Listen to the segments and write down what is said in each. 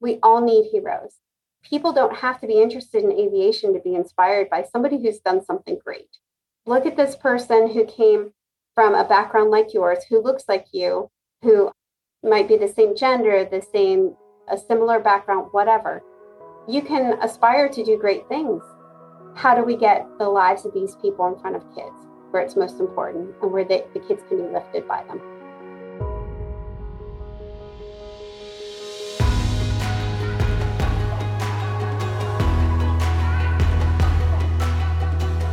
We all need heroes. People don't have to be interested in aviation to be inspired by somebody who's done something great. Look at this person who came from a background like yours, who looks like you, who might be the same gender, the same, a similar background, whatever. You can aspire to do great things. How do we get the lives of these people in front of kids where it's most important and where the, the kids can be lifted by them?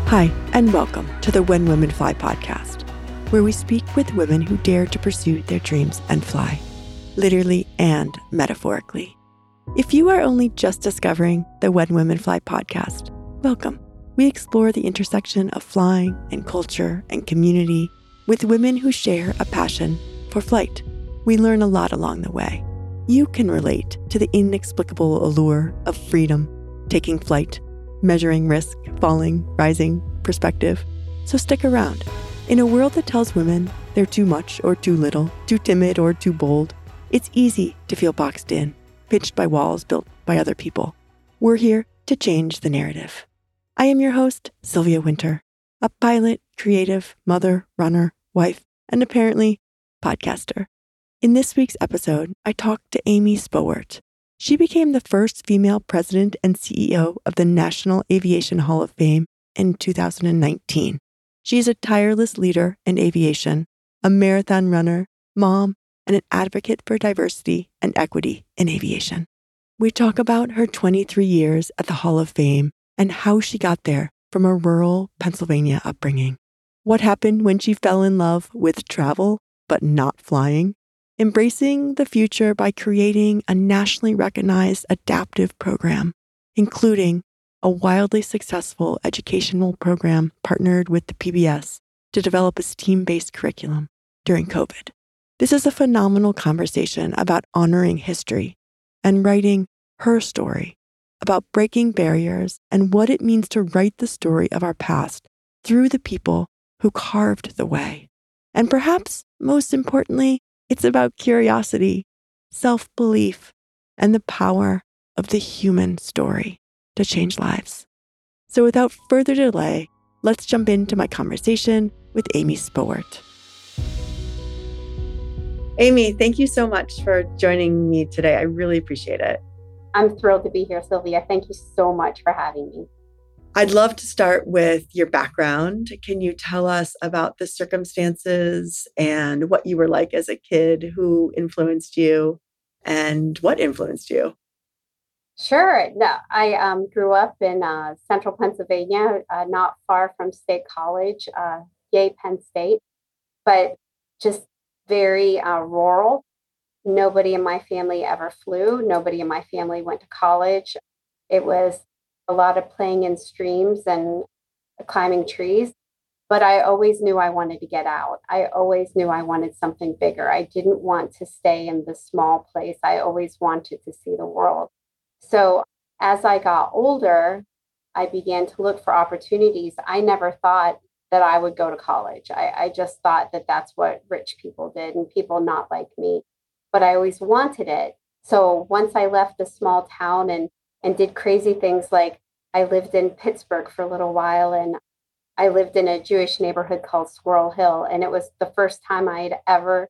Hi, and welcome to the When Women Fly podcast, where we speak with women who dare to pursue their dreams and fly, literally and metaphorically. If you are only just discovering the When Women Fly podcast, welcome. We explore the intersection of flying and culture and community with women who share a passion for flight. We learn a lot along the way. You can relate to the inexplicable allure of freedom, taking flight, measuring risk, falling, rising, perspective. So stick around. In a world that tells women they're too much or too little, too timid or too bold, it's easy to feel boxed in, pinched by walls built by other people. We're here to change the narrative. I am your host, Sylvia Winter, a pilot, creative, mother, runner, wife, and apparently podcaster. In this week's episode, I talked to Amy Spowart, she became the first female president and CEO of the National Aviation Hall of Fame in 2019. She is a tireless leader in aviation, a marathon runner, mom, and an advocate for diversity and equity in aviation. We talk about her 23 years at the Hall of Fame and how she got there from a rural Pennsylvania upbringing. What happened when she fell in love with travel, but not flying? Embracing the future by creating a nationally recognized adaptive program, including a wildly successful educational program partnered with the PBS to develop a STEAM based curriculum during COVID. This is a phenomenal conversation about honoring history and writing her story, about breaking barriers and what it means to write the story of our past through the people who carved the way. And perhaps most importantly, it's about curiosity, self belief, and the power of the human story to change lives. So, without further delay, let's jump into my conversation with Amy Spowart. Amy, thank you so much for joining me today. I really appreciate it. I'm thrilled to be here, Sylvia. Thank you so much for having me. I'd love to start with your background. Can you tell us about the circumstances and what you were like as a kid, who influenced you, and what influenced you? Sure. No, I um, grew up in uh, central Pennsylvania, uh, not far from State College, uh, yay, Penn State, but just very uh, rural. Nobody in my family ever flew. Nobody in my family went to college. It was a lot of playing in streams and climbing trees. But I always knew I wanted to get out. I always knew I wanted something bigger. I didn't want to stay in the small place. I always wanted to see the world. So as I got older, I began to look for opportunities. I never thought that I would go to college. I, I, just thought that that's what rich people did and people not like me. But I always wanted it. So once I left the small town and and did crazy things like I lived in Pittsburgh for a little while and I lived in a Jewish neighborhood called Squirrel Hill. And it was the first time I'd ever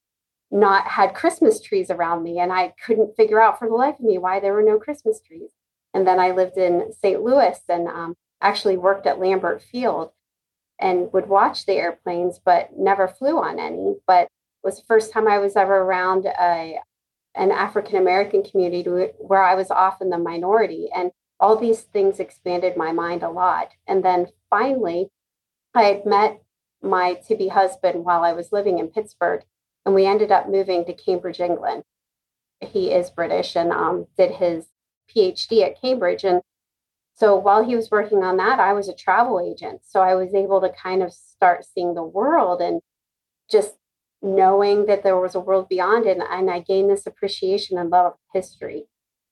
not had Christmas trees around me. And I couldn't figure out for the life of me why there were no Christmas trees. And then I lived in St. Louis and um, actually worked at Lambert Field and would watch the airplanes, but never flew on any. But it was the first time I was ever around a an African American community where I was often the minority. And all these things expanded my mind a lot. And then finally, I had met my to be husband while I was living in Pittsburgh, and we ended up moving to Cambridge, England. He is British and um, did his PhD at Cambridge. And so while he was working on that, I was a travel agent. So I was able to kind of start seeing the world and just knowing that there was a world beyond it. And I gained this appreciation and love of history.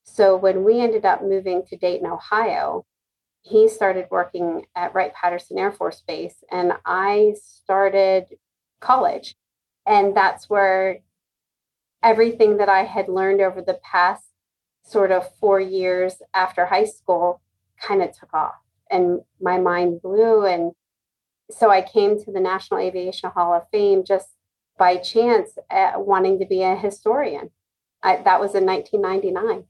So when we ended up moving to Dayton, Ohio, he started working at Wright Patterson Air Force Base, and I started college. And that's where everything that I had learned over the past sort of four years after high school kind of took off and my mind blew. And so I came to the National Aviation Hall of Fame just by chance wanting to be a historian. I, that was in 1999.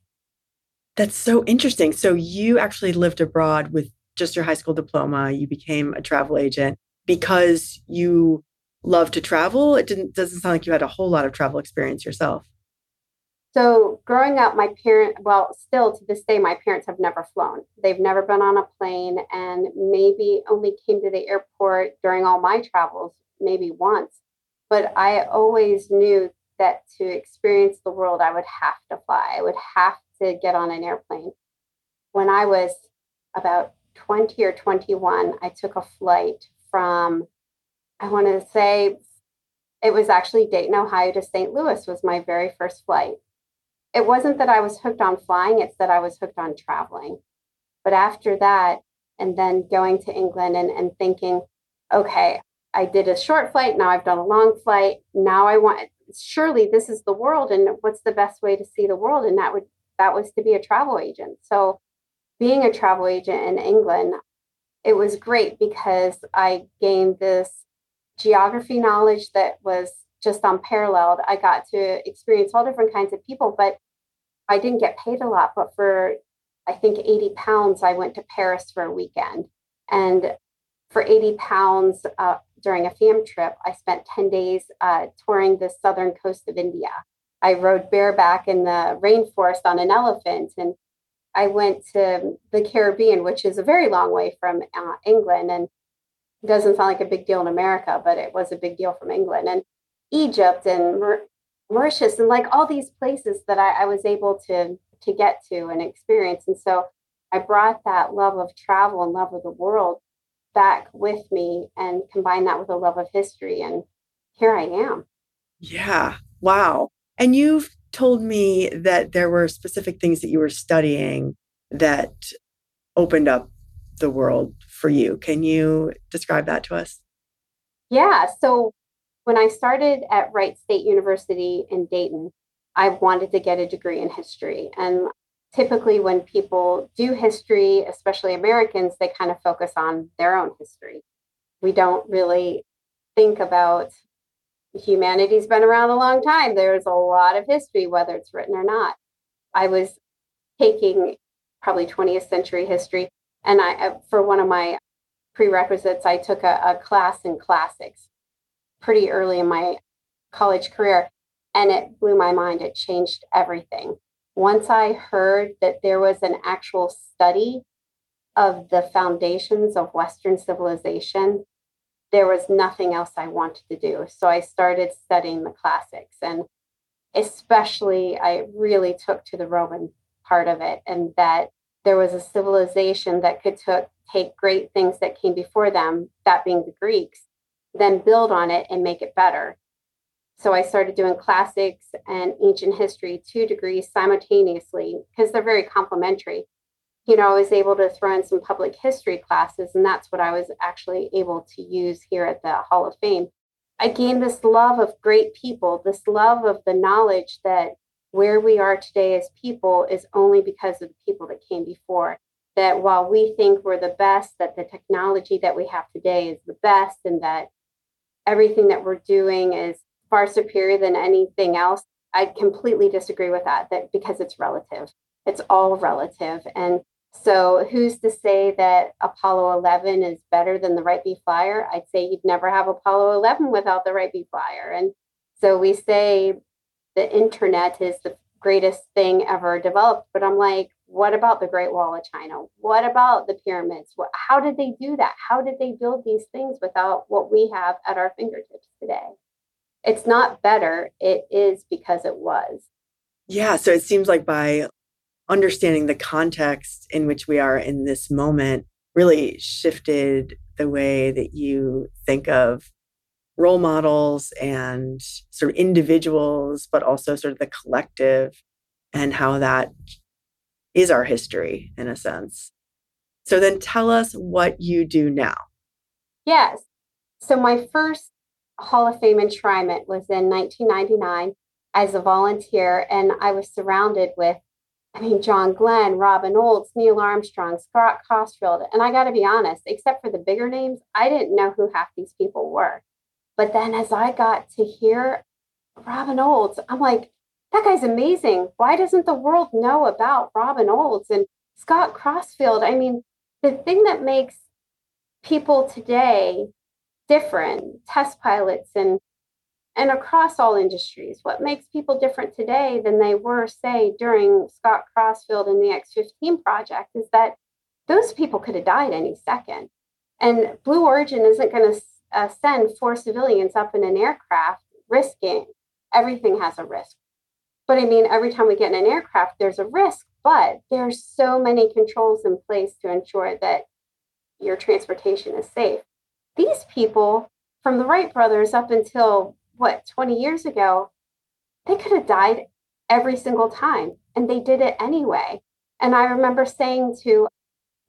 That's so interesting. So you actually lived abroad with just your high school diploma. You became a travel agent because you love to travel. It didn't doesn't sound like you had a whole lot of travel experience yourself. So growing up, my parent, well, still to this day, my parents have never flown. They've never been on a plane and maybe only came to the airport during all my travels, maybe once. But I always knew that to experience the world, I would have to fly. I would have to get on an airplane. When I was about 20 or 21, I took a flight from, I want to say, it was actually Dayton, Ohio to St. Louis was my very first flight it wasn't that I was hooked on flying, it's that I was hooked on traveling. But after that, and then going to England and, and thinking, okay, I did a short flight, now I've done a long flight. Now I want surely this is the world and what's the best way to see the world? And that would that was to be a travel agent. So being a travel agent in England, it was great because I gained this geography knowledge that was just unparalleled. I got to experience all different kinds of people, but I didn't get paid a lot, but for I think 80 pounds, I went to Paris for a weekend. And for 80 pounds uh, during a fam trip, I spent 10 days uh, touring the southern coast of India. I rode bareback in the rainforest on an elephant. And I went to the Caribbean, which is a very long way from uh, England. And doesn't sound like a big deal in America, but it was a big deal from England. And Egypt and Mauritius and like all these places that I, I was able to to get to and experience. And so I brought that love of travel and love of the world back with me and combine that with a love of history. And here I am. Yeah. Wow. And you've told me that there were specific things that you were studying that opened up the world for you. Can you describe that to us? Yeah. So when I started at Wright State University in Dayton, I wanted to get a degree in history. And typically, when people do history, especially Americans, they kind of focus on their own history. We don't really think about humanity's been around a long time. There's a lot of history, whether it's written or not. I was taking probably 20th century history, and I, uh, for one of my prerequisites, I took a, a class in classics pretty early in my college career. And it blew my mind. It changed everything. Once I heard that there was an actual study of the foundations of Western civilization, there was nothing else I wanted to do. So I started studying the classics. And especially, I really took to the Roman part of it and that there was a civilization that could took, take great things that came before them, that being the Greeks, then build on it and make it better. So I started doing classics and ancient history, two degrees simultaneously, because they're very complementary. You know, I was able to throw in some public history classes, and that's what I was actually able to use here at the Hall of Fame. I gained this love of great people, this love of the knowledge that where we are today as people is only because of the people that came before. That while we think we're the best, that the technology that we have today is the best, and that everything that we're doing is far superior than anything else. I completely disagree with that, that because it's relative. It's all relative. And so who's to say that Apollo 11 is better than the Wright B Flyer? I'd say you'd never have Apollo 11 without the Wright B Flyer. And so we say the internet is the greatest thing ever developed, but I'm like, what about the Great Wall of China? What about the pyramids? What, how did they do that? How did they build these things without what we have at our fingertips today? It's not better, it is because it was. Yeah. So it seems like by understanding the context in which we are in this moment really shifted the way that you think of role models and sort of individuals, but also sort of the collective and how that is our history in a sense. So then tell us what you do now. Yes. So my first Hall of Fame enshrinement was in 1999 as a volunteer, and I was surrounded with I mean, John Glenn, Robin Olds, Neil Armstrong, Scott Crossfield. And I got to be honest, except for the bigger names, I didn't know who half these people were. But then as I got to hear Robin Olds, I'm like, that guy's amazing. Why doesn't the world know about Robin Olds and Scott Crossfield? I mean, the thing that makes people today different, test pilots and and across all industries. What makes people different today than they were, say, during Scott Crossfield and the X 15 project is that those people could have died any second. And Blue Origin isn't going to uh, send four civilians up in an aircraft risking everything has a risk. But I mean, every time we get in an aircraft, there's a risk, but there's so many controls in place to ensure that your transportation is safe. These people from the Wright brothers up until what 20 years ago they could have died every single time and they did it anyway. And i remember saying to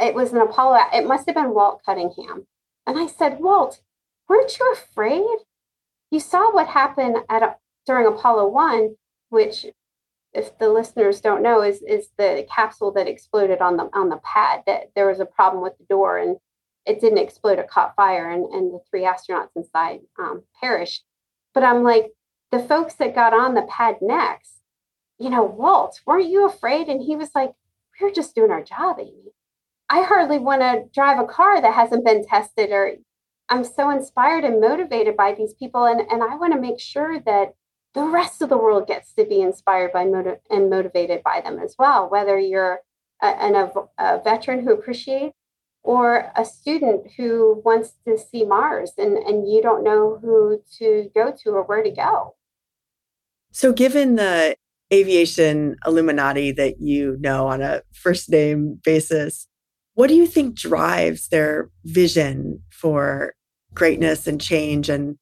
it was an apollo it must have been walt cunningham. And i said walt weren't you afraid? You saw what happened at during apollo 1 which if the listeners don't know is is the capsule that exploded on the on the pad that there was a problem with the door and it didn't explode it caught fire and, and the three astronauts inside um, perished but I'm like, the folks that got on the pad next, you know, Walt, weren't you afraid? And he was like, we're just doing our job, Amy. I hardly want to drive a car that hasn't been tested or I'm so inspired and motivated by these people. And, and I want to make sure that the rest of the world gets to be inspired by motiv- and motivated by them as well, whether you're a, an, a, a veteran who appreciates or a student who wants to see Mars and, and you don't know who to go to or where to go. So, given the aviation Illuminati that you know on a first name basis, what do you think drives their vision for greatness and change and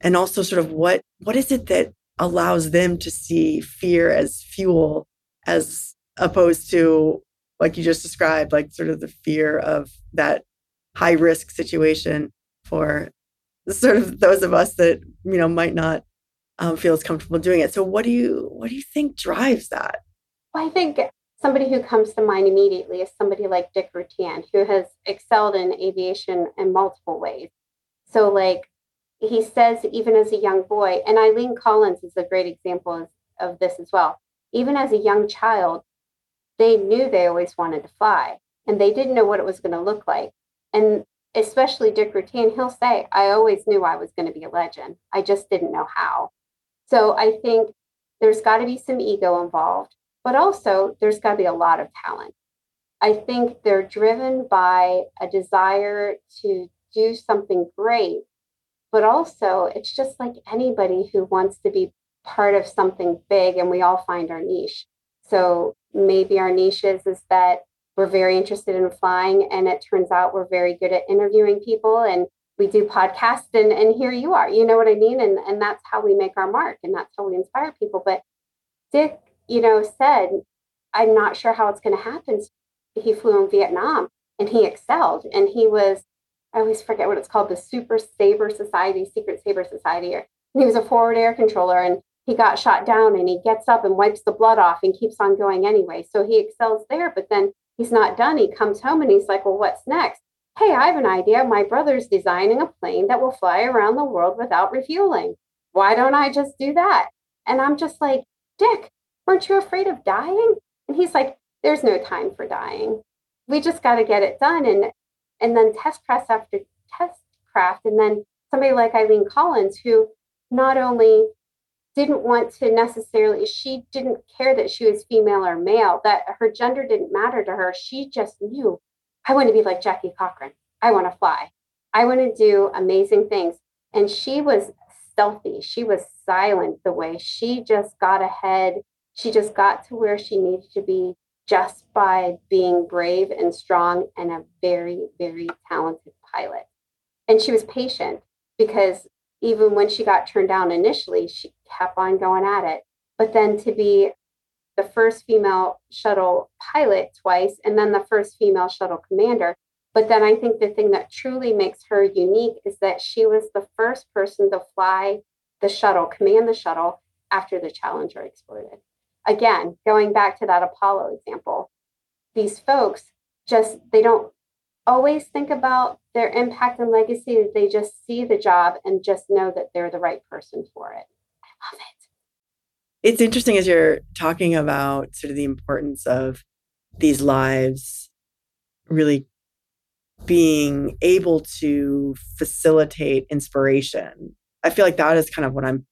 and also sort of what what is it that allows them to see fear as fuel as opposed to like you just described, like sort of the fear of that high risk situation for sort of those of us that you know might not um, feel as comfortable doing it. So, what do you what do you think drives that? Well, I think somebody who comes to mind immediately is somebody like Dick Rutan, who has excelled in aviation in multiple ways. So, like he says, even as a young boy, and Eileen Collins is a great example of, of this as well. Even as a young child, they knew they always wanted to fly and they didn't know what it was going to look like. And especially Dick Rutan, he'll say, I always knew I was going to be a legend. I just didn't know how. So I think there's got to be some ego involved, but also there's got to be a lot of talent. I think they're driven by a desire to do something great, but also it's just like anybody who wants to be part of something big and we all find our niche. So maybe our niches is, that we're very interested in flying and it turns out we're very good at interviewing people and we do podcasts and, and here you are you know what i mean? And, and that's how we make our mark and that's how we inspire people. But dick you know said i'm not sure how it's going to happen. He flew in vietnam and he excelled and he was i always forget what it's called the super saber society secret saber society or he was a forward air controller and he got shot down and he gets up and wipes the blood off and keeps on going anyway. So he excels there, but then he's not done. He comes home and he's like, Well, what's next? Hey, I have an idea. My brother's designing a plane that will fly around the world without refueling. Why don't I just do that? And I'm just like, Dick, weren't you afraid of dying? And he's like, There's no time for dying. We just got to get it done. And and then test press after test craft. And then somebody like Eileen Collins, who not only didn't want to necessarily she didn't care that she was female or male that her gender didn't matter to her. She just knew i want to be like jackie cochran. I want to fly. I want to do amazing things. And she was stealthy. She was silent the way she just got ahead. She just got to where she needed to be just by being brave and strong and a very very talented pilot. And she was patient because even when she got turned down initially, she kept on going at it. But then to be the first female shuttle pilot twice, and then the first female shuttle commander. But then I think the thing that truly makes her unique is that she was the first person to fly the shuttle, command the shuttle after the Challenger exploded. again, going back to that Apollo example, these folks just, they don't always think about their impact and legacy. They just see the job and just know that they're the right person for it. I love it. It's interesting as you're talking about sort of the importance of these lives really being able to facilitate inspiration. I feel like that is kind of what I'm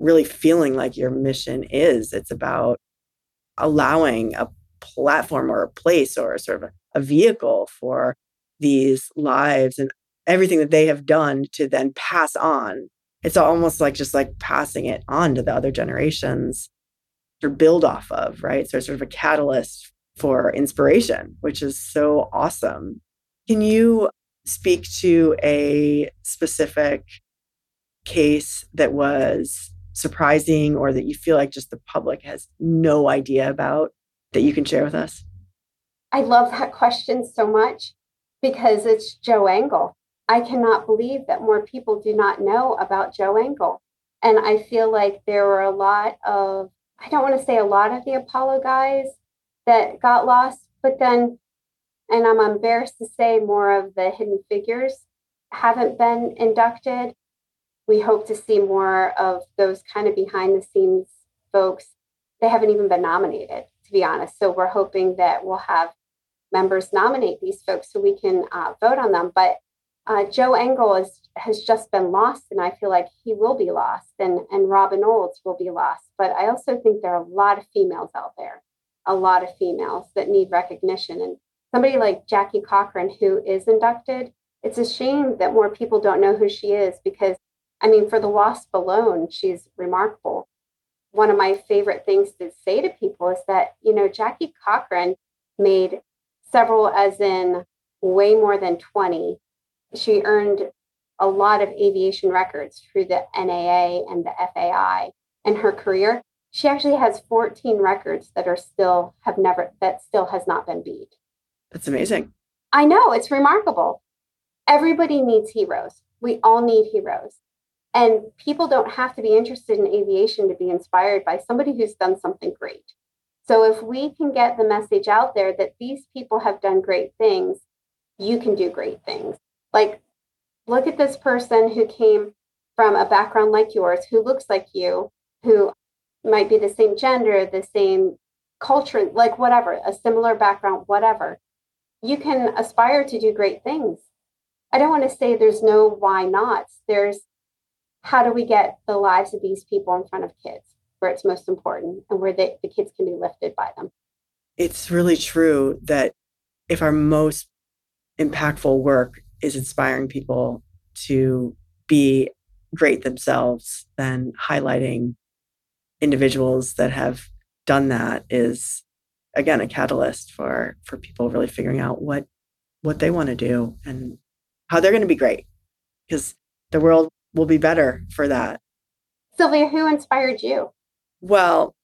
really feeling like your mission is. It's about allowing a platform or a place or sort of a, a vehicle for these lives and everything that they have done to then pass on. It's almost like just like passing it on to the other generations to build off of, right? So it's sort of a catalyst for inspiration, which is so awesome. Can you speak to a specific case that was surprising or that you feel like just the public has no idea about that you can share with us? I love that question so much because it's Joe Engle. I cannot believe that more people do not know about Joe Engle. And I feel like there were a lot of, I don't want to say a lot of the Apollo guys that got lost, but then, and I'm embarrassed to say more of the hidden figures haven't been inducted. We hope to see more of those kind of behind the scenes folks. They haven't even been nominated, to be honest. So we're hoping that we'll have members nominate these folks so we can uh, vote on them. But uh, Joe Engle is, has just been lost, and I feel like he will be lost, and, and Robin Olds will be lost. But I also think there are a lot of females out there, a lot of females that need recognition. And somebody like Jackie Cochran, who is inducted, it's a shame that more people don't know who she is because, I mean, for the WASP alone, she's remarkable. One of my favorite things to say to people is that, you know, Jackie Cochran made several, as in way more than 20. She earned a lot of aviation records through the NAA and the FAI in her career. She actually has 14 records that are still have never that still has not been beat. That's amazing. I know, it's remarkable. Everybody needs heroes. We all need heroes. And people don't have to be interested in aviation to be inspired by somebody who's done something great. So if we can get the message out there that these people have done great things, you can do great things. Like, look at this person who came from a background like yours, who looks like you, who might be the same gender, the same culture, like whatever, a similar background, whatever. You can aspire to do great things. I don't want to say there's no why nots. There's how do we get the lives of these people in front of kids? Where it's most important and where they, the kids can be lifted by them. It's really true that if our most impactful work is inspiring people to be great themselves, then highlighting individuals that have done that is again a catalyst for for people really figuring out what what they want to do and how they're going to be great because the world will be better for that. Sylvia, who inspired you? Well,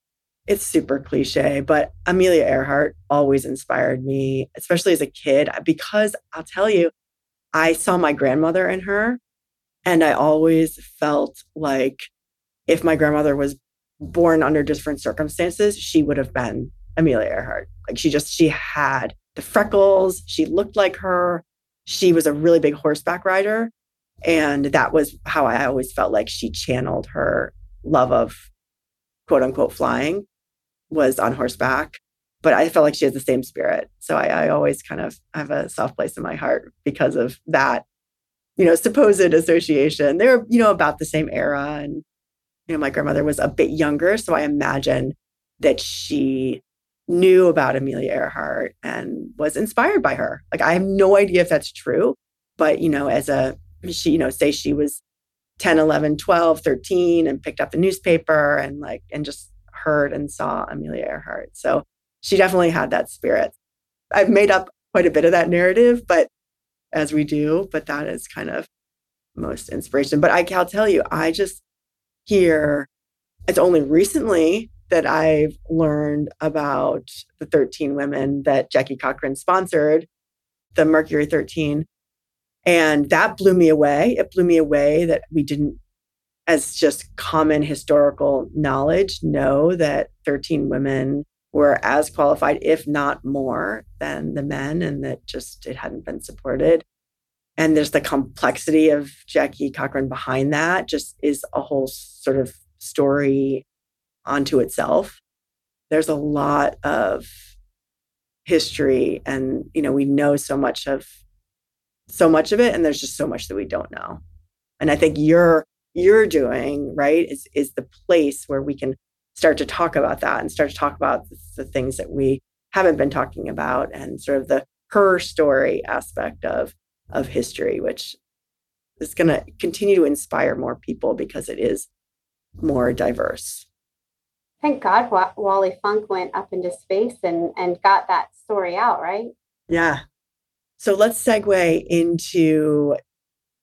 it's super cliche, but Amelia Earhart always inspired me, especially as a kid, uh, because I'll tell you, I saw my grandmother in her, and I always felt like if my grandmother was born under different circumstances, she would have been Amelia Earhart. Like she just, she had the freckles, she looked like her. She was a really big horseback rider. And that was how I always felt like she channeled her love of quote unquote flying was on horseback but i felt like she has the same spirit. So I, I, always kind of have a soft place in my heart because of that you know supposed association. They're you know about the same era and you know my grandmother was a bit younger so i imagine that she knew about amelia earhart and was inspired by her. Like i have no idea if that's true but you know as a she you know say she was 10, 11, 12, 13 and picked up the newspaper and like, and just heard and saw Amelia Earhart. So she definitely had that spirit. I've made up quite a bit of that narrative, but as we do, but that is kind of most inspiration. But I can tell you, I just hear it's only recently that I've learned about the 13 women that Jackie Cochran sponsored, the Mercury 13 and that blew me away. It blew me away that we didn't as just common historical knowledge, know that 13 women were as qualified, if not more, than the men, and that just it hadn't been supported. And there's the complexity of Jackie Cochran behind that, just is a whole sort of story onto itself. There's a lot of history, and you know, we know so much of so much of it, and there's just so much that we don't know. And I think you're you're doing right is is the place where we can start to talk about that and start to talk about the, the things that we haven't been talking about and sort of the her story aspect of of history which is going to continue to inspire more people because it is more diverse. Thank god wally funk went up into space and and got that story out right? Yeah so let's segue into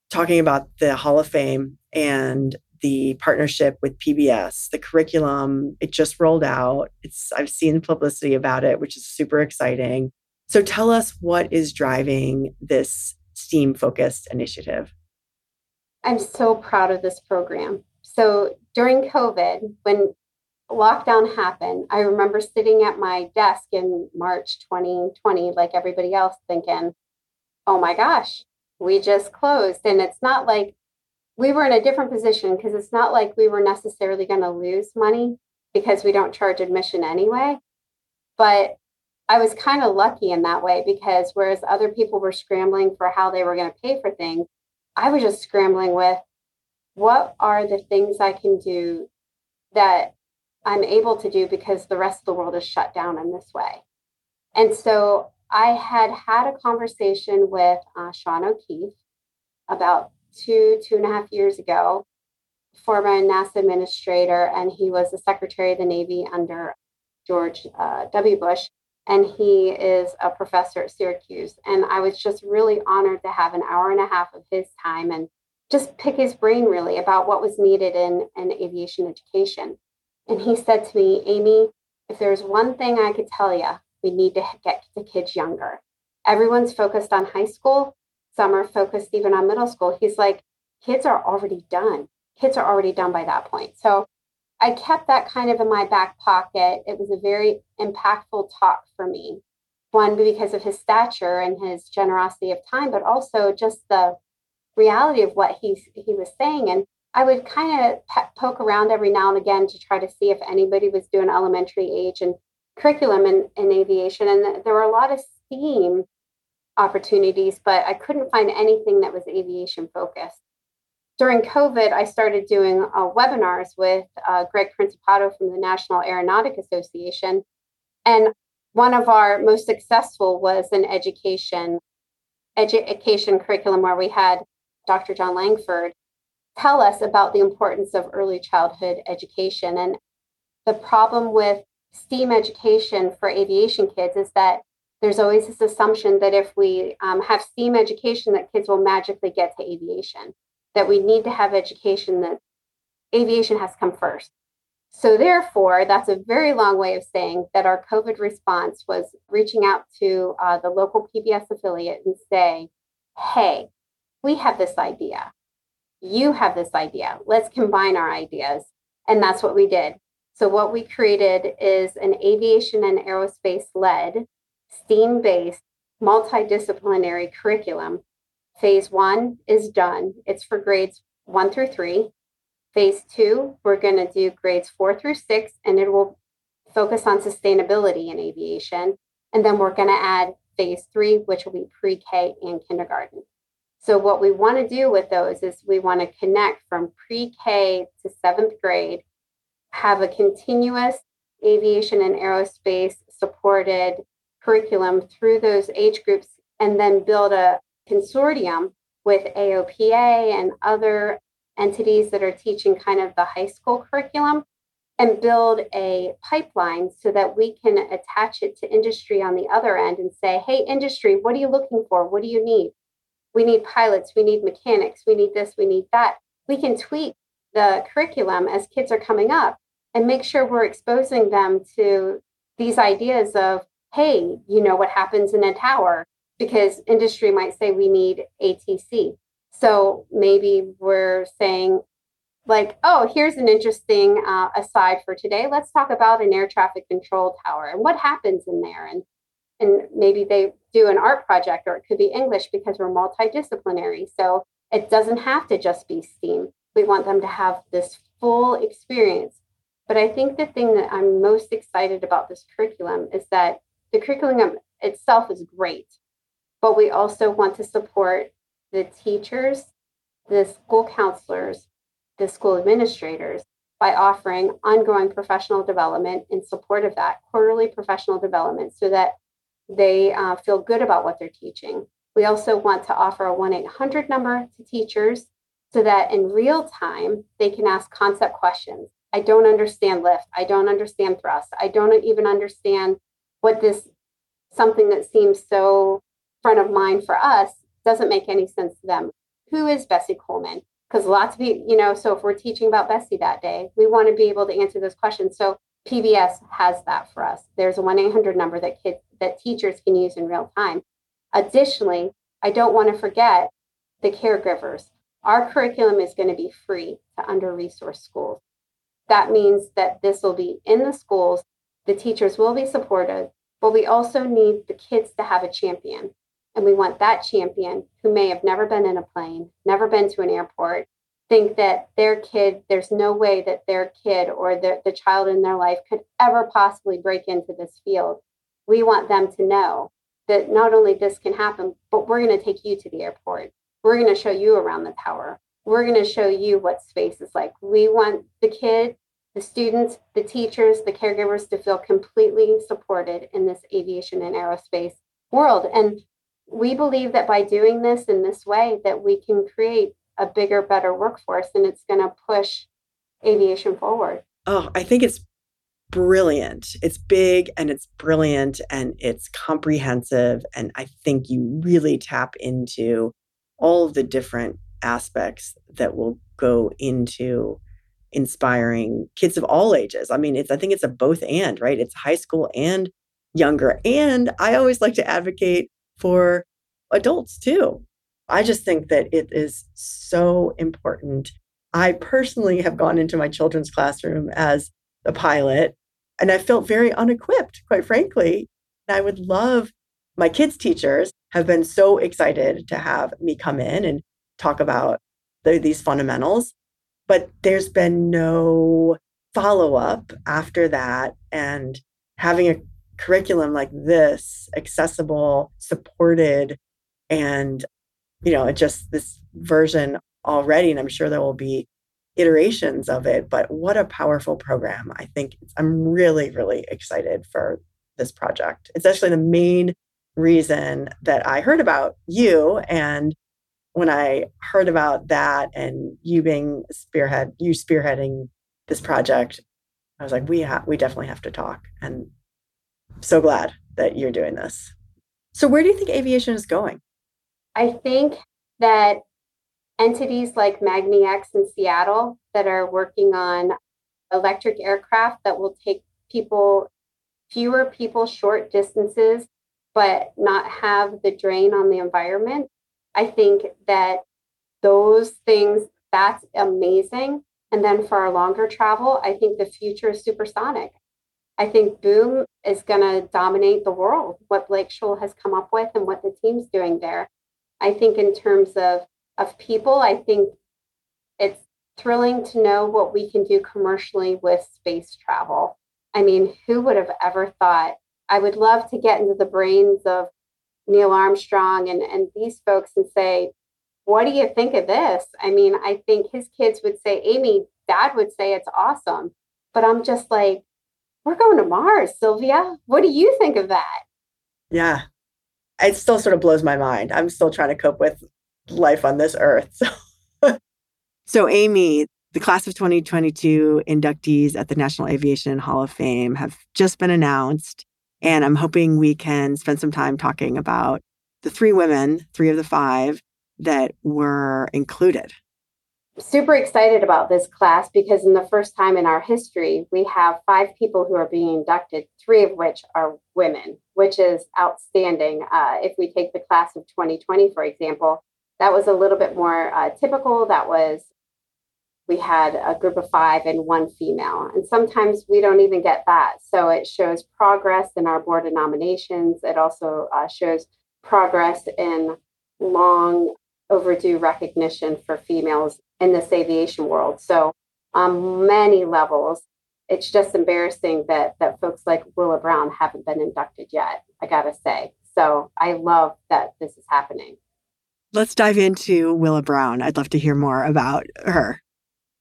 talking about the hall of fame and the partnership with PBS, the curriculum, it just rolled out. It's I've seen publicity about it, which is super exciting. So tell us what is driving this STEAM focused initiative. I'm so proud of this program. So during COVID, when lockdown happened, I remember sitting at my desk in March 2020, like everybody else, thinking, oh my gosh, we just closed. And it's not like we were in a different position because it's not like we were necessarily going to lose money because we don't charge admission anyway. But I was kind of lucky in that way because whereas other people were scrambling for how they were going to pay for things, I was just scrambling with what are the things I can do that I'm able to do because the rest of the world is shut down in this way. And so I had had a conversation with uh, Sean O'Keefe about two, two and a half years ago, former NASA administrator, and he was the Secretary of the Navy under George uh, W. Bush. And he is a professor at Syracuse. And I was just really honored to have an hour and a half of his time and just pick his brain really about what was needed in, in aviation education. And he said to me, Amy, if there's one thing I could tell you, we need to get the kids younger. Everyone's focused on high school some are focused even on middle school. He's like, kids are already done. Kids are already done by that point. So I kept that kind of in my back pocket. It was a very impactful talk for me. One, because of his stature and his generosity of time, but also just the reality of what he, he was saying. And I would kind of poke around every now and again to try to see if anybody was doing elementary age and curriculum in, in aviation. And there were a lot of STEAM opportunities, but I couldn't find anything that was aviation focused. During COVID, I started doing uh, webinars with uh, Greg Principato from the National Aeronautic Association. And one of our most successful was an education education curriculum where we had Dr. John Langford tell us about the importance of early childhood education. And the problem with STEAM education for aviation kids is that there's always this assumption that if we um, have STEAM education, that kids will magically get to aviation, that we need to have education that aviation has come first. So, therefore, that's a very long way of saying that our COVID response was reaching out to uh, the local PBS affiliate and say, hey, we have this idea. You have this idea. Let's combine our ideas. And that's what we did. So, what we created is an aviation and aerospace led STEAM based multidisciplinary curriculum. Phase one is done, it's for grades one through three. Phase two, we're going to do grades four through six, and it will focus on sustainability in aviation. And then we're going to add phase three, which will be pre K and kindergarten. So, what we want to do with those is we want to connect from pre K to seventh grade, have a continuous aviation and aerospace supported curriculum through those age groups and then build a consortium with AOPA and other entities that are teaching kind of the high school curriculum and build a pipeline so that we can attach it to industry on the other end and say, hey, industry, what are you looking for? What do you need? We need pilots, we need mechanics, we need this, we need that. We can tweak the curriculum as kids are coming up and make sure we're exposing them to these ideas of hey, you know what happens in a tower because industry might say we need ATC. So maybe we're saying like, oh, here's an interesting uh, aside for today. Let's talk about an air traffic control tower and what happens in there. And and maybe they do an art project or it could be English because we're multidisciplinary. So it doesn't have to just be STEAM. We want them to have this full experience. But I think the thing that I'm most excited about this curriculum is that the curriculum itself is great, but we also want to support the teachers, the school counselors, the school administrators by offering ongoing professional development in support of that quarterly professional development so that they uh, feel good about what they're teaching. We also want to offer a 1 800 number to teachers so that in real time they can ask concept questions. I don't understand lift. I don't understand thrust. I don't even understand what this something that seems so front of mind for us doesn't make any sense to them. Who is Bessie Coleman? Because lots of people, you know, so if we're teaching about Bessie that day, we want to be able to answer those questions. So PBS has that for us. There's a 1 800 number that kids, that teachers can use in real time. Additionally, I don't want to forget the caregivers. Our curriculum is going to be free to under resourced schools. That means that this will be in the schools, the teachers will be supported, but we also need the kids to have a champion. And we want that champion who may have never been in a plane, never been to an airport, think that their kid, there's no way that their kid or the, the child in their life could ever possibly break into this field. We want them to know that not only this can happen, but we're going to take you to the airport. We're going to show you around the tower. We're going to show you what space is like. We want the kid, the students, the teachers, the caregivers to feel completely supported in this aviation and aerospace world. And we believe that by doing this in this way that we can create a bigger, better workforce and it's going to push aviation forward. Oh, I think it's brilliant. It's big and it's brilliant and it's comprehensive. And I think you really tap into all of the different aspects that will go into inspiring kids of all ages. I mean, it's I think it's a both and, right? It's high school and younger. And I always like to advocate for adults too. I just think that it is so important. I personally have gone into my children's classroom as a pilot and I felt very unequipped, quite frankly. And I would love my kids' teachers have been so excited to have me come in and talk about the, these fundamentals, but there's been no follow up after that. And having a curriculum like this, accessible, supported, and you know, just this version already, and I'm sure there will be iterations of it, but what a powerful program. I think I'm really, really excited for this project. It's actually the main reason that I heard about you. And when I heard about that and you being spearhead, you spearheading this project, I was like, we have, we definitely have to talk. And so glad that you're doing this. So where do you think aviation is going? I think that entities like magniX in Seattle that are working on electric aircraft that will take people, fewer people, short distances, but not have the drain on the environment. I think that those things, that's amazing. And then for our longer travel, I think the future is supersonic. I think boom is going to dominate the world, what Blake Scholl has come up with and what the team's doing there. I think in terms of of people, I think it's thrilling to know what we can do commercially with space travel. I mean, who would have ever thought? I would love to get into the brains of Neil Armstrong and, and these folks and say, what do you think of this? I mean, I think his kids would say, Amy, dad would say it's awesome. But I'm just like, we're going to Mars, Sylvia. What do you think of that? Yeah. It still sort of blows my mind. I'm still trying to cope with life on this earth. So, so Amy, the class of 2022 inductees at the National Aviation Hall of Fame have just been announced. And I'm hoping we can spend some time talking about the three women, three of the five that were included. Super excited about this class because, in the first time in our history, we have five people who are being inducted, three of which are women, which is outstanding. Uh, if we take the class of 2020, for example, that was a little bit more uh, typical. That was we had a group of five and one female. And sometimes we don't even get that. So it shows progress in our board of nominations. It also uh, shows progress in long overdue recognition for females in this aviation world. So on many levels, it's just embarrassing that that folks like Willa Brown haven't been inducted yet. I gotta say. So I love that this is happening. Let's dive into Willa Brown. I'd love to hear more about her.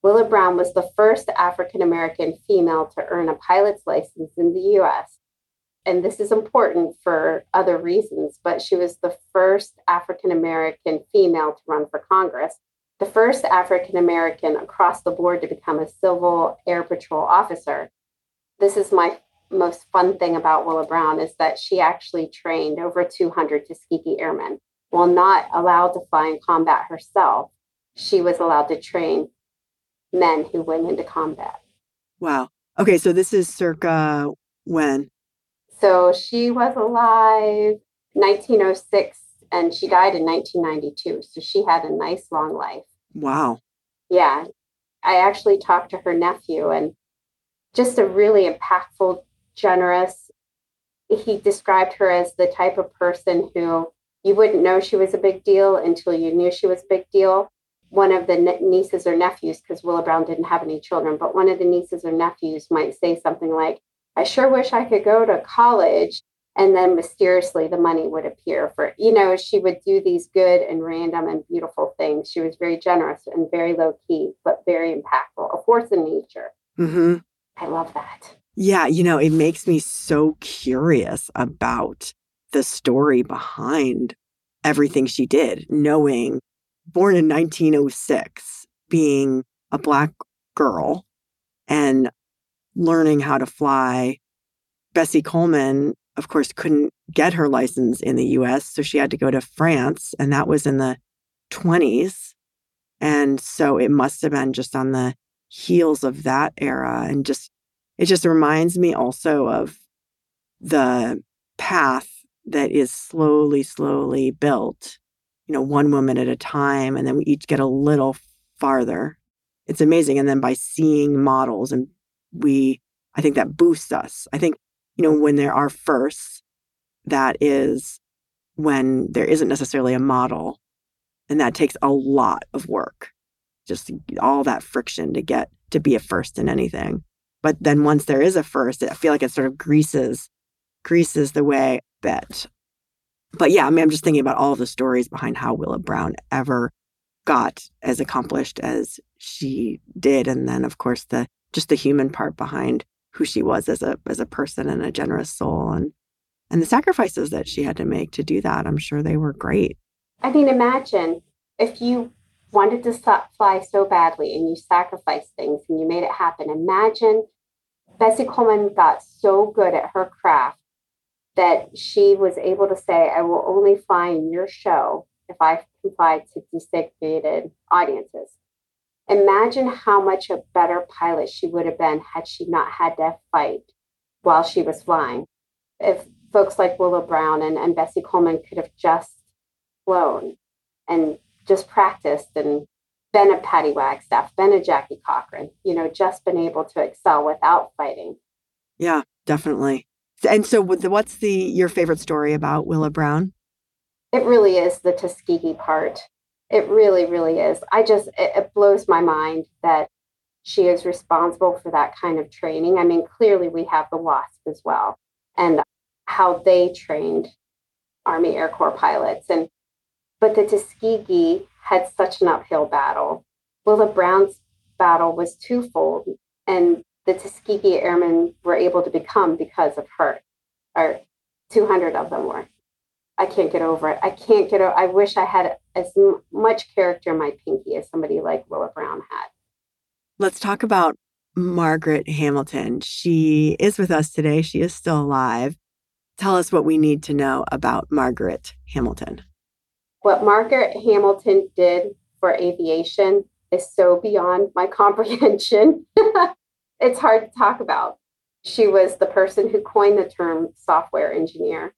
Willa Brown was the first African American female to earn a pilot's license in the US. And this is important for other reasons, but she was the first African American female to run for Congress, the first African American across the board to become a Civil Air Patrol officer. This is my most fun thing about Willa Brown is that she actually trained over 200 Tuskegee Airmen. While not allowed to fly in combat herself, she was allowed to train men who went into combat. Wow. Okay, so this is circa when? So she was alive 1906 and she died in 1992. So she had a nice long life. Wow. Yeah. I actually talked to her nephew and just a really impactful, generous. He described her as the type of person who you wouldn't know she was a big deal until you knew she was a big deal one of the nieces or nephews, because Willa Brown didn't have any children, but one of the nieces or nephews might say something like, I sure wish I could go to college. And then mysteriously the money would appear for, you know, she would do these good and random and beautiful things. She was very generous and very low key, but very impactful, a force in nature. Mm-hmm. I love that. Yeah. You know, it makes me so curious about the story behind everything she did, knowing born in 1906, being a Black girl and learning how to fly. Bessie Coleman, of course, couldn't get her license in the US. So she had to go to France, and that was in the 20s. And so it must have been just on the heels of that era. And just, it just reminds me also of the path that is slowly, slowly built you know, one woman at a time, and then we each get a little farther. It's amazing. And then by seeing models, and we, I think that boosts us. I think, you know, when there are firsts, that is when there isn't necessarily a model. And that takes a lot of work, just all that friction to get to be a first in anything. But then once there is a first, I feel like it sort of greases greases the way that but yeah, I mean, I'm just thinking about all the stories behind how Willa Brown ever got as accomplished as she did, and then of course the just the human part behind who she was as a as a person and a generous soul, and and the sacrifices that she had to make to do that. I'm sure they were great. I mean, imagine if you wanted to fly so badly and you sacrificed things and you made it happen. Imagine Bessie Coleman got so good at her craft that she was able to say, I will only fly in your show if I can fly to desegregated audiences. Imagine how much a better pilot she would have been had she not had to fight while she was flying. If folks like Willa Brown and, and Bessie Coleman could have just flown and just practiced and been a Patty Wagstaff, been a Jackie Cochran, you know, just been able to excel without fighting. Yeah, definitely. And so, what's the your favorite story about Willa Brown? It really is the Tuskegee part. It really, really is. I just it, it blows my mind that she is responsible for that kind of training. I mean, clearly we have the WASP as well, and how they trained Army Air Corps pilots, and but the Tuskegee had such an uphill battle. Willa Brown's battle was twofold, and the Tuskegee Airmen were able to become because of her, or 200 of them were. I can't get over it. I can't get over I wish I had as much character in my pinky as somebody like Willa Brown had. Let's talk about Margaret Hamilton. She is with us today. She is still alive. Tell us what we need to know about Margaret Hamilton. What Margaret Hamilton did for aviation is so beyond my comprehension it's hard to talk about. She was the person who coined the term software engineer.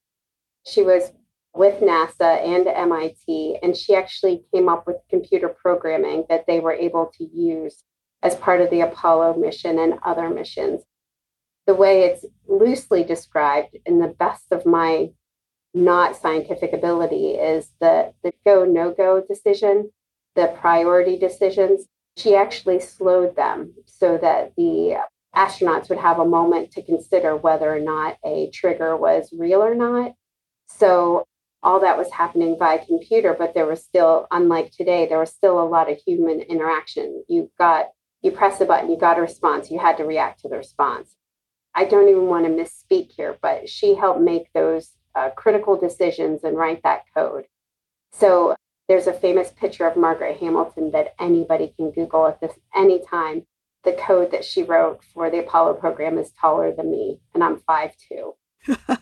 She was with NASA and MIT, and she actually came up with computer programming that they were able to use as part of the Apollo mission and other missions. The way it's loosely described, in the best of my not scientific ability, is the, the go no go decision, the priority decisions. She actually slowed them so that the astronauts would have a moment to consider whether or not a trigger was real or not. So all that was happening by computer, but there was still, unlike today, there was still a lot of human interaction. You got, you press a button, you got a response, you had to react to the response. I don't even want to misspeak here, but she helped make those uh, critical decisions and write that code. So there's a famous picture of Margaret Hamilton that anybody can Google at this any time. The code that she wrote for the Apollo program is taller than me, and I'm 5'2.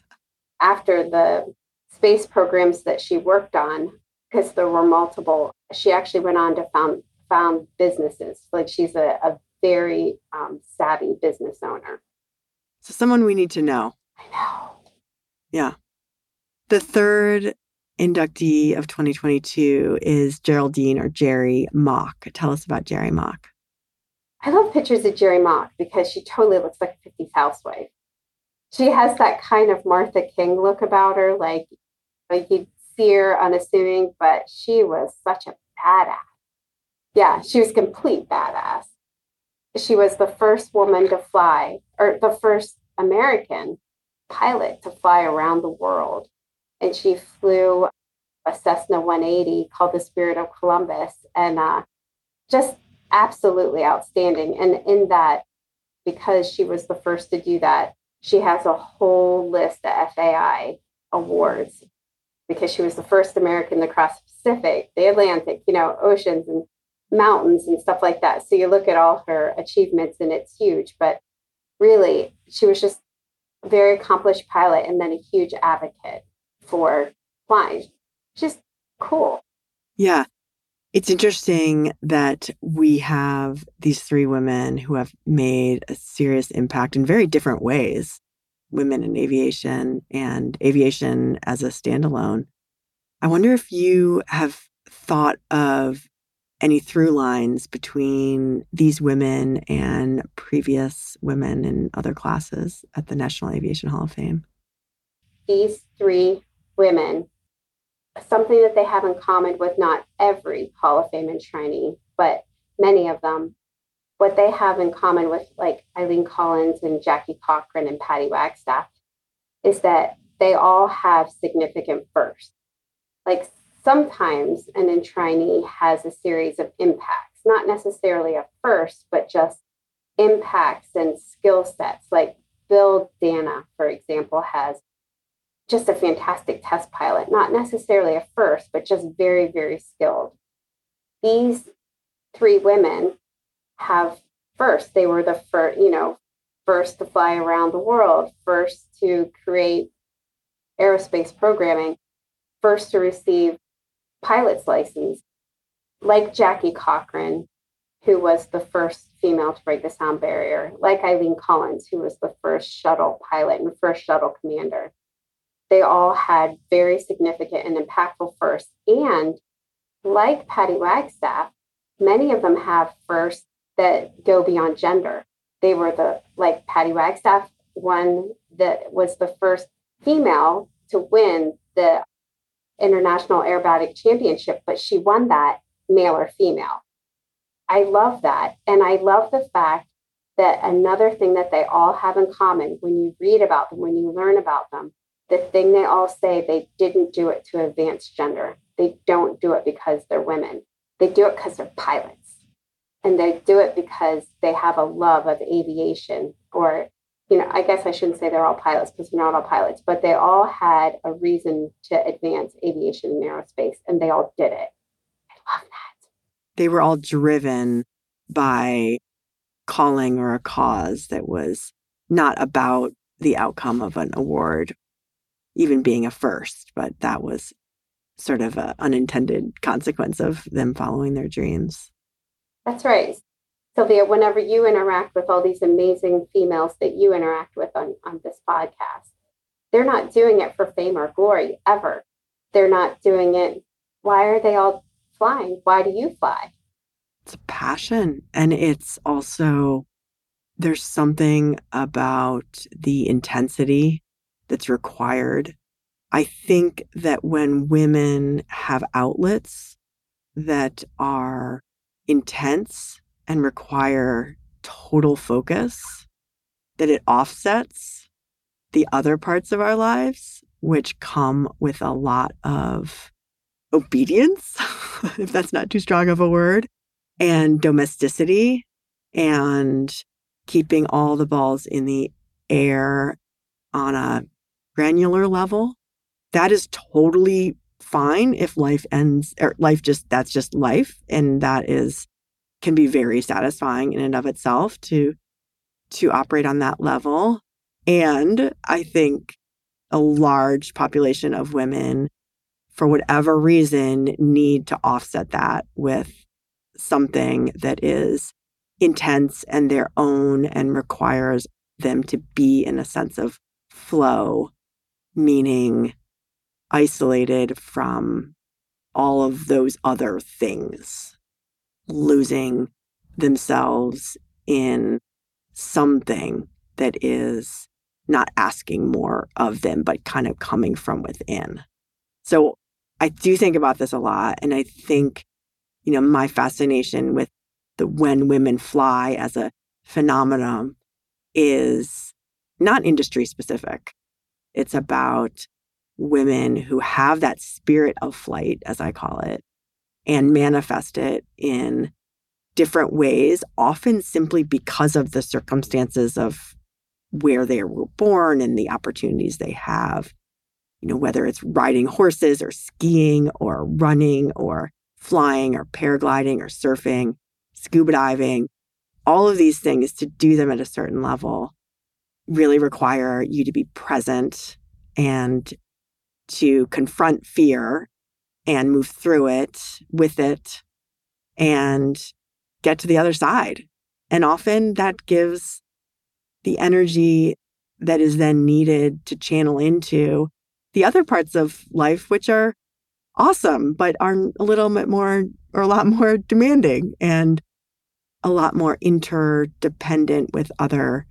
After the space programs that she worked on, because there were multiple, she actually went on to found found businesses. Like she's a, a very um, savvy business owner. So someone we need to know. I know. Yeah. The third inductee of 2022 is Geraldine or Jerrie Mock. Tell us about Jerrie Mock. I love pictures of Jerrie Mock because she totally looks like a 50s housewife. She has that kind of Martha King look about her, like like you'd see her unassuming, but she was such a badass. Yeah, she was complete badass. She was the first woman to fly, or the first American pilot to fly around the world. And she flew a Cessna 180 called the Spirit of Columbus, and uh, just absolutely outstanding. And in that, because she was the first to do that, she has a whole list of FAI awards because she was the first American to cross the Pacific, the Atlantic, you know, oceans and mountains and stuff like that. So you look at all her achievements and it's huge, but really she was just a very accomplished pilot and then a huge advocate for flying. Just cool. Yeah. It's interesting that we have these three women who have made a serious impact in very different ways women in aviation and aviation as a standalone. I wonder if you have thought of any through lines between these women and previous women in other classes at the National Aviation Hall of Fame. These three women, something that they have in common with not every Hall of Fame enshrinee, but many of them what they have in common with like Eileen Collins and Jackie Cochran and Patty Wagstaff is that they all have significant firsts. Like sometimes an enshrinee has a series of impacts, not necessarily a first, but just impacts and skill sets. Like Bill Dana, for example, has just a fantastic test pilot, not necessarily a first, but just very, very skilled. These three women have first. They were the first, you know, first to fly around the world, first to create aerospace programming, first to receive pilot's license, like Jackie Cochran, who was the first female to break the sound barrier, like Eileen Collins, who was the first shuttle pilot and first shuttle commander. They all had very significant and impactful firsts. And like Patty Wagstaff, many of them have firsts that go beyond gender. They were the, like Patty Wagstaff, one that was the first female to win the International Aerobatic Championship, but she won that male or female. I love that. And I love the fact that another thing that they all have in common when you read about them, when you learn about them, the thing they all say, they didn't do it to advance gender. They don't do it because they're women. They do it because they're pilots and they do it because they have a love of aviation or you know i guess i shouldn't say they're all pilots because they're not all pilots but they all had a reason to advance aviation and aerospace and they all did it i love that they were all driven by calling or a cause that was not about the outcome of an award even being a first but that was sort of an unintended consequence of them following their dreams that's right. Sylvia, whenever you interact with all these amazing females that you interact with on, on this podcast, they're not doing it for fame or glory ever. They're not doing it. Why are they all flying? Why do you fly? it's a passion and it's also there's something about the intensity that's required. I think that when women have outlets that are intense and require total focus, that it offsets the other parts of our lives, which come with a lot of obedience, if that's not too strong of a word, and domesticity and keeping all the balls in the air on a granular level. That is totally fine if life ends or life just that's just life and that is can be very satisfying in and of itself to to operate on that level and i think a large population of women for whatever reason need to offset that with something that is intense and their own and requires them to be in a sense of flow, meaning isolated from all of those other things, losing themselves in something that is not asking more of them, but kind of coming from within. So I do think about this a lot. And I think, you know, my fascination with the when women fly as a phenomenon is not industry specific. It's about women who have that spirit of flight, as I call it, and manifest it in different ways, often simply because of the circumstances of where they were born and the opportunities they have. You know, whether it's riding horses or skiing or running or flying or paragliding or surfing, scuba diving, all of these things to do them at a certain level really require you to be present and to confront fear and move through it with it and get to the other side. And often that gives the energy that is then needed to channel into the other parts of life, which are awesome, but are a little bit more or a lot more demanding and a lot more interdependent with other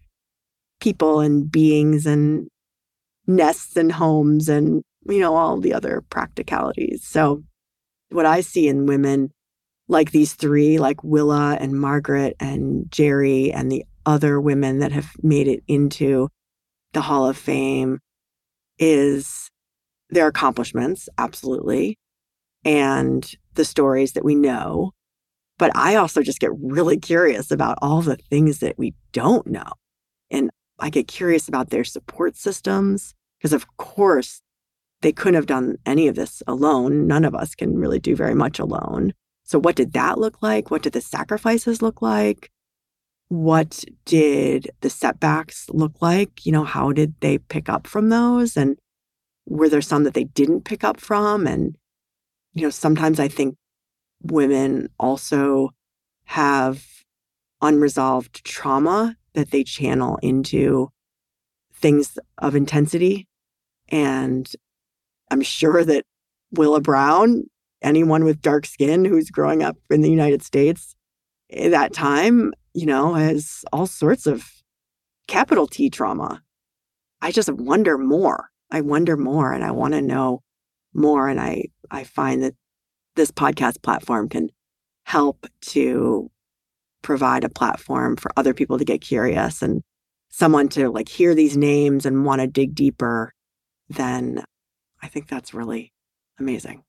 people and beings and nests and homes and, you know, all the other practicalities. So, what I see in women like these three, like Willa and Margaret and Jerrie and the other women that have made it into the Hall of Fame, is their accomplishments, absolutely, and the stories that we know. But I also just get really curious about all the things that we don't know. And I get curious about their support systems because, of course, they couldn't have done any of this alone. None of us can really do very much alone. So, what did that look like? What did the sacrifices look like? What did the setbacks look like? You know, how did they pick up from those? And were there some that they didn't pick up from? And, you know, sometimes I think women also have unresolved trauma that they channel into things of intensity. And I'm sure that Willa Brown, anyone with dark skin who's growing up in the United States at that time, you know, has all sorts of capital T trauma. I just wonder more. I wonder more and I want to know more. And I, I find that this podcast platform can help to provide a platform for other people to get curious and someone to like hear these names and want to dig deeper, then I think that's really amazing.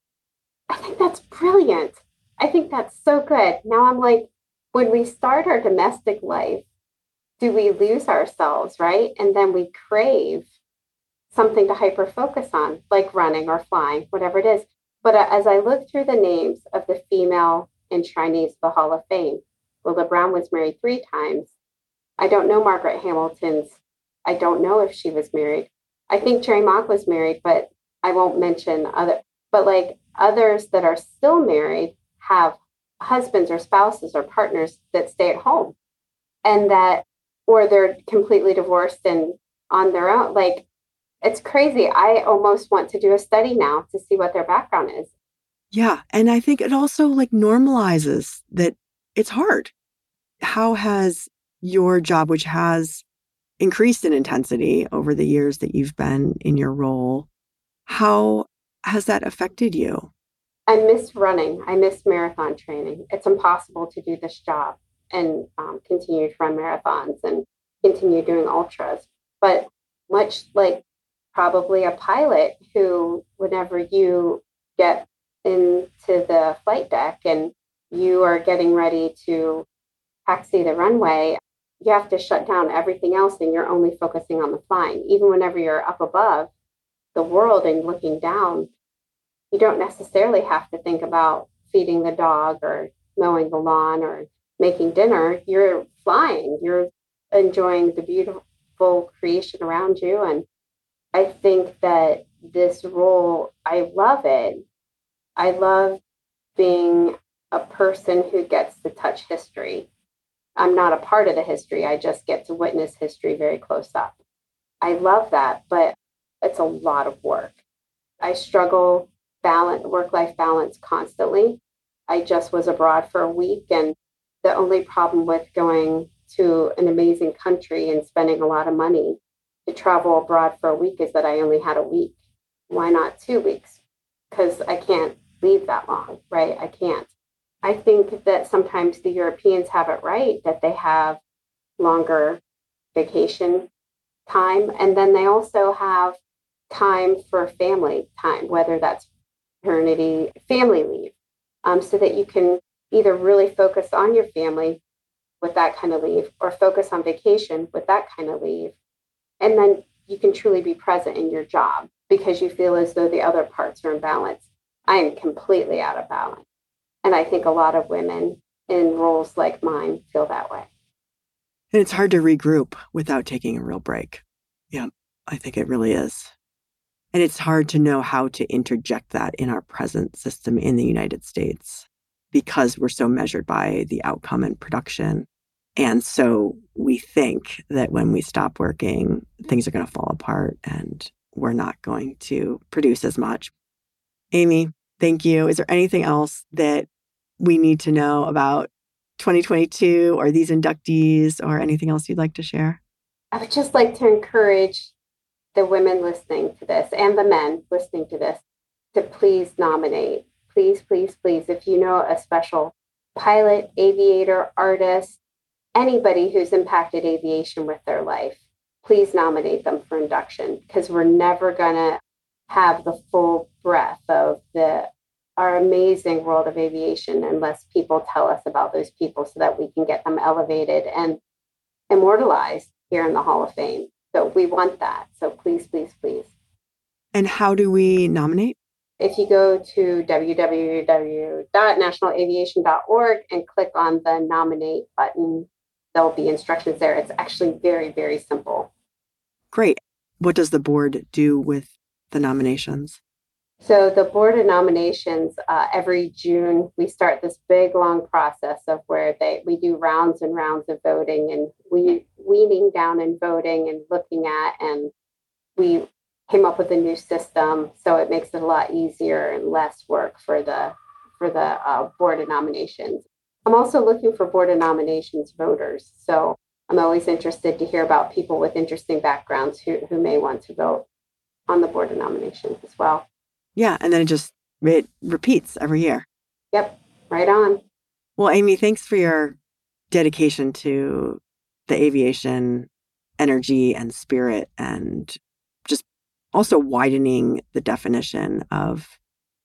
I think that's brilliant. I think that's so good. Now I'm like, when we start our domestic life, do we lose ourselves, right? And then we crave something to hyper focus on, like running or flying, whatever it is. But uh, as I look through the names of the female enshrinees, the Hall of Fame, Willa Brown was married three times. I don't know Margaret Hamilton's. I don't know if she was married. I think Jerrie Mock was married, but I won't mention other. But like others that are still married have husbands or spouses or partners that stay at home, and that or they're completely divorced and on their own. Like it's crazy. I almost want to do a study now to see what their background is. Yeah, and I think it also like normalizes that it's hard. How has your job, which has increased in intensity over the years that you've been in your role, how has that affected you? I miss running. I miss marathon training. It's impossible to do this job and um, continue to run marathons and continue doing ultras. But much like probably a pilot who, whenever you get into the flight deck and you are getting ready to taxi the runway, you have to shut down everything else and you're only focusing on the flying. Even whenever you're up above the world and looking down, you don't necessarily have to think about feeding the dog or mowing the lawn or making dinner. You're flying, you're enjoying the beautiful creation around you. And I think that this role, I love it. I love being a person who gets to touch history. I'm not a part of the history, I just get to witness history very close up. I love that, but it's a lot of work. I struggle balance work life balance constantly. I just was abroad for a week and the only problem with going to an amazing country and spending a lot of money to travel abroad for a week is that I only had a week. Why not 2 weeks? Cuz I can't leave that long, right? I can't. I think that sometimes the Europeans have it right that they have longer vacation time. And then they also have time for family time, whether that's paternity, family leave, um, so that you can either really focus on your family with that kind of leave or focus on vacation with that kind of leave. And then you can truly be present in your job because you feel as though the other parts are in balance. I am completely out of balance. And I think a lot of women in roles like mine feel that way. And it's hard to regroup without taking a real break. Yeah, I think it really is. And it's hard to know how to interject that in our present system in the United States because we're so measured by the outcome and production. And so we think that when we stop working, things are going to fall apart and we're not going to produce as much. Amy, thank you. Is there anything else that we need to know about 2022 or these inductees or anything else you'd like to share? I would just like to encourage the women listening to this and the men listening to this to please nominate. Please, please, please, if you know a special pilot, aviator, artist, anybody who's impacted aviation with their life, please nominate them for induction because we're never going to have the full world of aviation unless people tell us about those people so that we can get them elevated and immortalized here in the Hall of Fame. So we want that. So please, please, please. And how do we nominate? If you go to www.nationalaviation.org and click on the nominate button, there'll be instructions there. It's actually very, very simple. Great. What does the board do with the nominations? So the board of nominations uh, every June we start this big long process of where they we do rounds and rounds of voting and we weaning down and voting and looking at and we came up with a new system so it makes it a lot easier and less work for the for the uh, board of nominations. I'm also looking for board of nominations voters. So I'm always interested to hear about people with interesting backgrounds who, who may want to vote on the board of nominations as well. Yeah. And then it just it repeats every year. Yep. Right on. Well, Amy, thanks for your dedication to the aviation energy and spirit and just also widening the definition of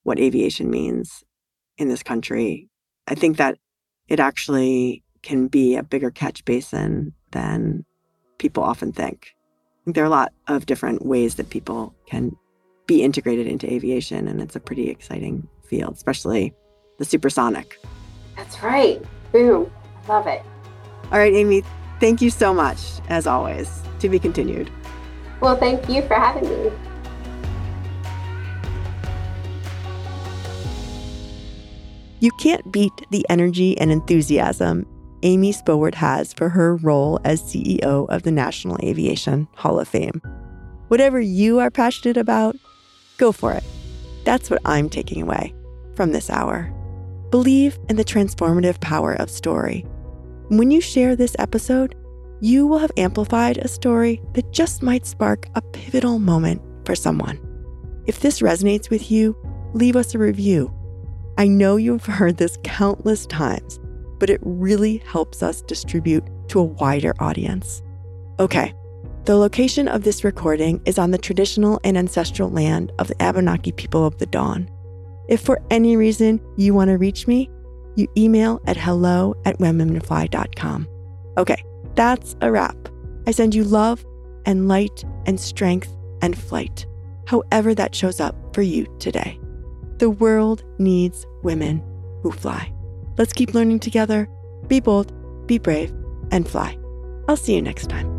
what aviation means in this country. I think that it actually can be a bigger catch basin than people often think. I think there are a lot of different ways that people can be integrated into aviation. And it's a pretty exciting field, especially the supersonic. That's right. Boom. I love it. All right, Amy, thank you so much, as always. To be continued. Well, thank you for having me. You can't beat the energy and enthusiasm Amy Spowart has for her role as CEO of the National Aviation Hall of Fame. Whatever you are passionate about, Go for it. That's what I'm taking away from this hour. Believe in the transformative power of story. When you share this episode, you will have amplified a story that just might spark a pivotal moment for someone. If this resonates with you, leave us a review. I know you've heard this countless times, but it really helps us distribute to a wider audience. Okay, the location of this recording is on the traditional and ancestral land of the Abenaki people of the Dawn. If for any reason you want to reach me, you email at hello at whenwomenfly.com. Okay, that's a wrap. I send you love and light and strength and flight, however that shows up for you today. The world needs women who fly. Let's keep learning together. Be bold, be brave, and fly. I'll see you next time.